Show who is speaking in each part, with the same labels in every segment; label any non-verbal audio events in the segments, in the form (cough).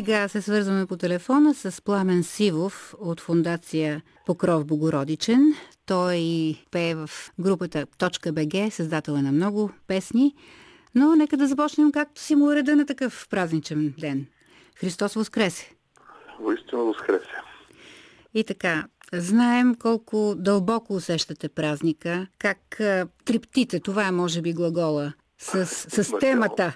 Speaker 1: Сега се свързваме по телефона с Пламен Сивов от фундация Покров Богородичен. Той пее в групата .bg, създател е на много песни. Но нека да започнем както си му реда на такъв празничен ден. Христос Воскресе!
Speaker 2: Воистина Воскресе!
Speaker 1: И така, знаем колко дълбоко усещате празника, как триптите, това е може би глагола, с, с темата.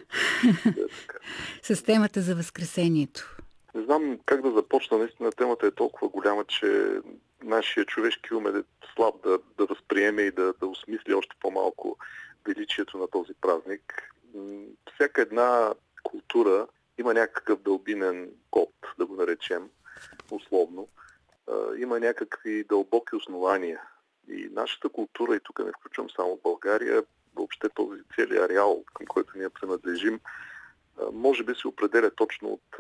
Speaker 1: (laughs) с темата за Възкресението.
Speaker 2: Не знам как да започна. Наистина темата е толкова голяма, че нашия човешки ум е слаб да, да възприеме и да, да осмисли още по-малко величието на този празник. Всяка една култура има някакъв дълбинен код, да го наречем, условно. Има някакви дълбоки основания. И нашата култура, и тук не включвам само България, въобще този целият ареал, към който ние принадлежим, може би се определя точно от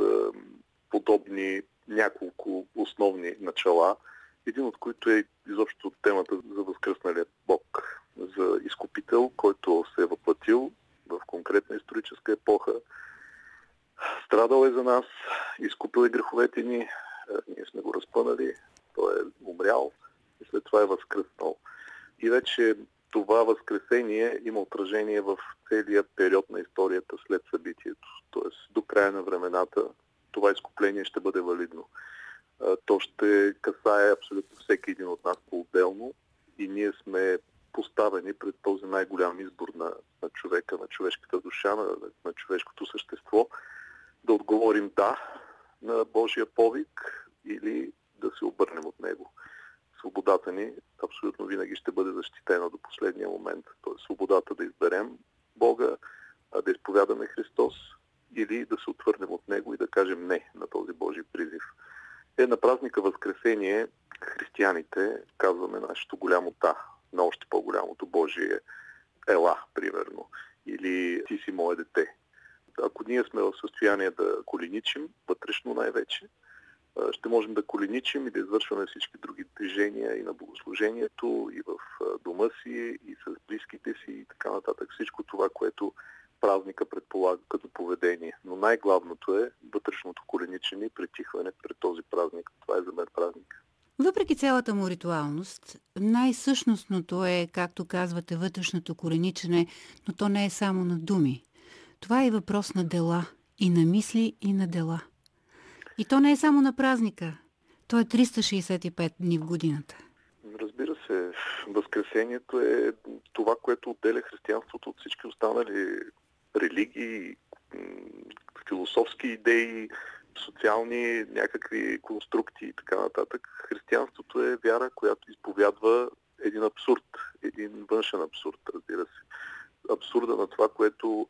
Speaker 2: подобни няколко основни начала, един от които е изобщо темата за възкръсналия Бог, за изкупител, който се е въплатил в конкретна историческа епоха, страдал е за нас, изкупил е греховете ни, ние сме го разпънали, той е умрял и след това е възкръснал. И вече това възкресение има отражение в целия период на историята след събитието. Тоест до края на времената това изкупление ще бъде валидно. То ще касае абсолютно всеки един от нас по-отделно и ние сме поставени пред този най-голям избор на, на човека, на човешката душа, на, на човешкото същество, да отговорим да на Божия повик или да се обърнем от него свободата ни абсолютно винаги ще бъде защитена до последния момент. Тоест свободата да изберем Бога, да изповядаме Христос или да се отвърнем от Него и да кажем не на този Божий призив. Е, на празника Възкресение християните казваме нашето голямо та, на още по-голямото Божие ела, примерно, или ти си мое дете. Ако ние сме в състояние да коленичим, вътрешно най-вече, ще можем да коленичим и да извършваме всички други движения и на богослужението, и в дома си, и с близките си, и така нататък. Всичко това, което празника предполага като поведение. Но най-главното е вътрешното коленичене и притихване пред този празник. Това е за мен празник.
Speaker 1: Въпреки цялата му ритуалност, най-същностното е, както казвате, вътрешното коленичене, но то не е само на думи. Това е въпрос на дела, и на мисли, и на дела. И то не е само на празника. То е 365 дни в годината.
Speaker 2: Разбира се, Възкресението е това, което отделя християнството от всички останали религии, философски идеи, социални някакви конструкти и така нататък. Християнството е вяра, която изповядва един абсурд, един външен абсурд, разбира се. Абсурда на това, което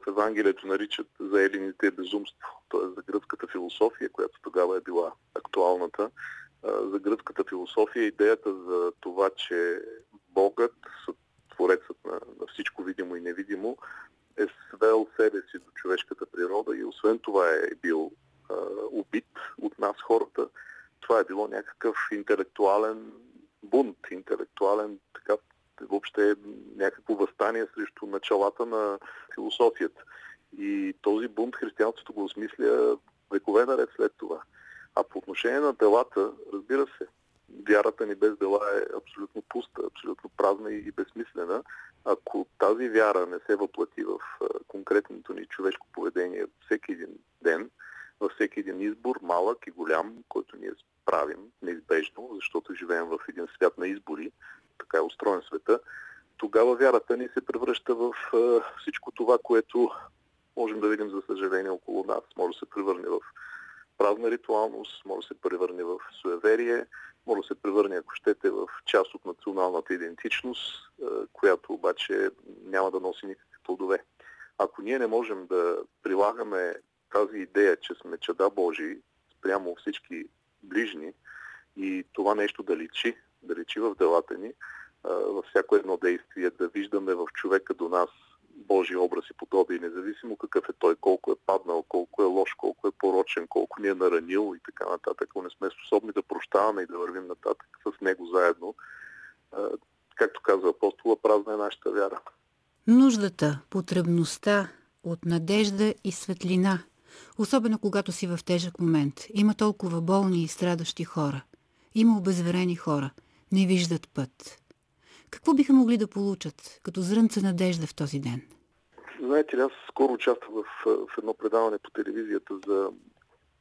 Speaker 2: в Евангелието наричат за елините безумство, т.е. за гръцката философия, която тогава е била актуалната. За гръцката философия идеята за това, че Богът, творецът на, на всичко видимо и невидимо, е свел себе си до човешката природа и освен това е бил а, убит от нас хората. Това е било някакъв интелектуален бунт, интелектуален така въобще някакво възстание срещу началата на философията. И този бунт християнството го осмисля векове наред след това. А по отношение на делата, разбира се, вярата ни без дела е абсолютно пуста, абсолютно празна и безсмислена. Ако тази вяра не се въплати в конкретното ни човешко поведение всеки един ден, във всеки един избор, малък и голям, който ние правим неизбежно, защото живеем в един свят на избори, така е устроен света, тогава вярата ни се превръща в всичко това, което можем да видим, за съжаление, около нас. Може да се превърне в празна ритуалност, може да се превърне в суеверие, може да се превърне, ако щете, в част от националната идентичност, която обаче няма да носи никакви плодове. Ако ние не можем да прилагаме тази идея, че сме чада Божии спрямо всички ближни и това нещо да личи, да личи в делата ни, във всяко едно действие, да виждаме в човека до нас Божи образ и подобие, независимо какъв е той, колко е паднал, колко е лош, колко е порочен, колко ни е наранил и така нататък. Ако не сме способни да прощаваме и да вървим нататък с него заедно, както казва апостола, празна е нашата вяра.
Speaker 1: Нуждата, потребността от надежда и светлина, Особено когато си в тежък момент. Има толкова болни и страдащи хора. Има обезверени хора. Не виждат път. Какво биха могли да получат като зрънца надежда в този ден?
Speaker 2: Знаете ли, аз скоро участвах в, в едно предаване по телевизията за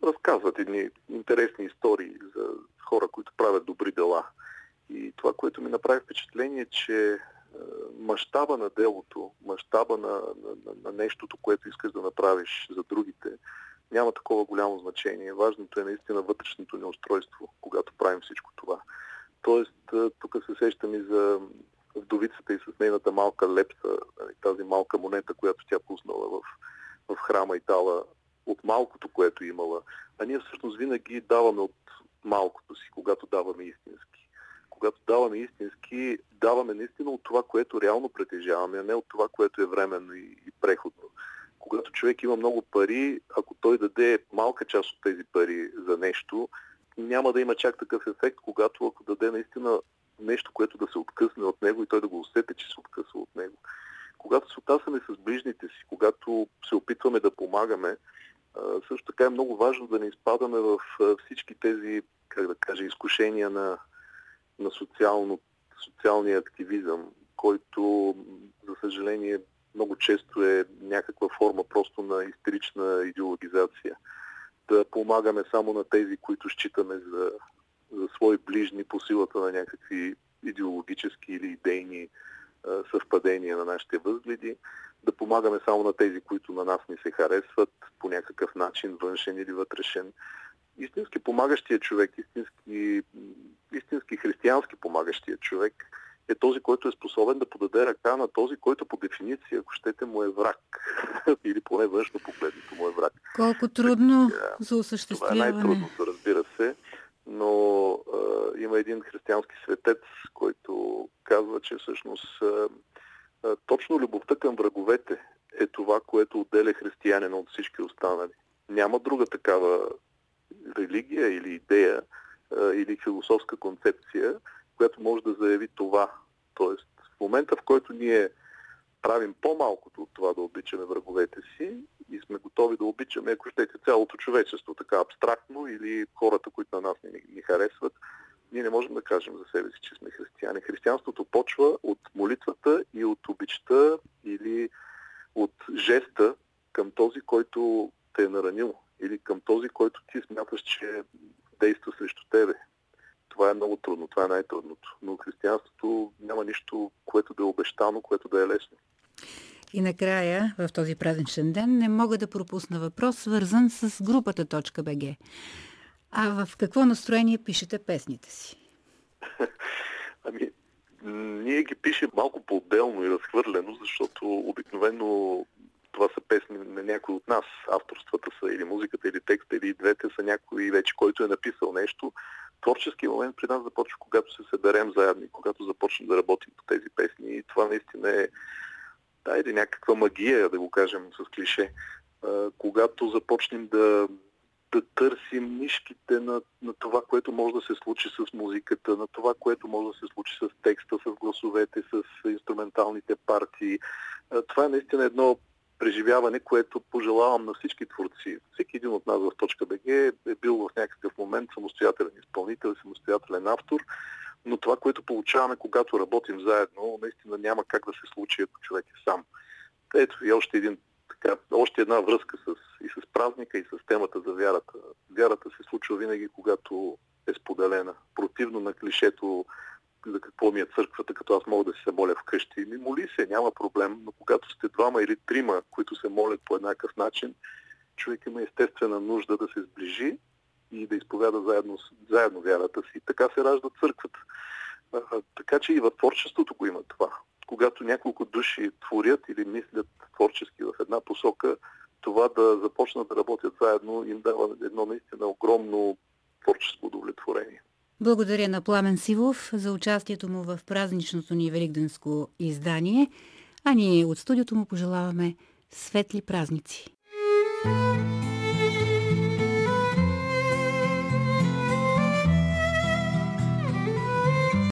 Speaker 2: разказват едни интересни истории за хора, които правят добри дела. И това, което ми направи впечатление, е, че мащаба на делото, мащаба на, на, на, нещото, което искаш да направиш за другите, няма такова голямо значение. Важното е наистина вътрешното ни устройство, когато правим всичко това. Тоест, тук се сещам и за вдовицата и с нейната малка лепса, нали, тази малка монета, която тя пуснала в, в храма и дала от малкото, което имала. А ние всъщност винаги даваме от малкото си, когато даваме истински. Когато даваме истински, даваме наистина от това, което реално притежаваме, а не от това, което е временно и, и преходно. Когато човек има много пари, ако той даде малка част от тези пари за нещо, няма да има чак такъв ефект, когато ако даде наистина нещо, което да се откъсне от него и той да го усети, че се откъсва от него. Когато се отнасяме с ближните си, когато се опитваме да помагаме, също така е много важно да не изпадаме в всички тези, как да кажа, изкушения на, на социално, социалния активизъм, който, за съжаление, много често е някаква форма просто на истерична идеологизация. Да помагаме само на тези, които считаме за, за свои ближни по силата на някакви идеологически или идейни съвпадения на нашите възгледи, да помагаме само на тези, които на нас ни се харесват по някакъв начин, външен или вътрешен. Истински помагащия човек, истински, истински християнски помагащия човек е този, който е способен да подаде ръка на този, който по дефиниция, ако щете, му е враг. (laughs) или поне външно погледнато му е враг.
Speaker 1: Колко трудно така, за осъществяване. Това
Speaker 2: е най-трудното, разбира се. Но а, има един християнски светец, който казва, че всъщност а, точно любовта към враговете е това, което отделя християнина от всички останали. Няма друга такава религия или идея или философска концепция, която може да заяви това. Тоест, в момента, в който ние правим по-малкото от това да обичаме враговете си и сме готови да обичаме, ако щете, цялото човечество, така абстрактно или хората, които на нас ни, ни харесват, ние не можем да кажем за себе си, че сме християни. Християнството почва от молитвата и от обичта или от жеста към този, който те е наранил или към този, който ти смяташ, че действа срещу тебе. Това е много трудно, това е най-трудното. Но християнството няма нищо, което да е обещано, което да е лесно.
Speaker 1: И накрая, в този празничен ден, не мога да пропусна въпрос, свързан с групата .бг. А в какво настроение пишете песните си? (laughs)
Speaker 2: ами, ние ги пишем малко по-отделно и разхвърлено, защото обикновено това са песни на някой от нас. Авторствата са или музиката, или текста, или двете са някой вече, който е написал нещо. Творчески момент при нас започва, когато се съберем заедно, когато започнем да работим по тези песни. И това наистина е, дайде някаква магия, да го кажем с клише. когато започнем да да търсим нишките на, на това, което може да се случи с музиката, на това, което може да се случи с текста, с гласовете, с инструменталните партии. Това е наистина едно преживяване, което пожелавам на всички творци. Всеки един от нас в точка БГ е бил в някакъв момент самостоятелен изпълнител, самостоятелен автор, но това, което получаваме, когато работим заедно, наистина няма как да се случи, ако човек е сам. Ето и още един така, още една връзка с, и с празника, и с темата за вярата. Вярата се случва винаги, когато е споделена. Противно на клишето за какво ми е църквата, като аз мога да си се моля вкъщи. Ми моли се, няма проблем, но когато сте двама или трима, които се молят по еднакъв начин, човек има естествена нужда да се сближи и да изповяда заедно, заедно вярата си. Така се ражда църквата. А, така че и в творчеството го има това когато няколко души творят или мислят творчески в една посока, това да започнат да работят заедно им дава едно наистина огромно творческо удовлетворение.
Speaker 1: Благодаря на Пламен Сивов за участието му в празничното ни великденско издание, а ние от студиото му пожелаваме светли празници. thank you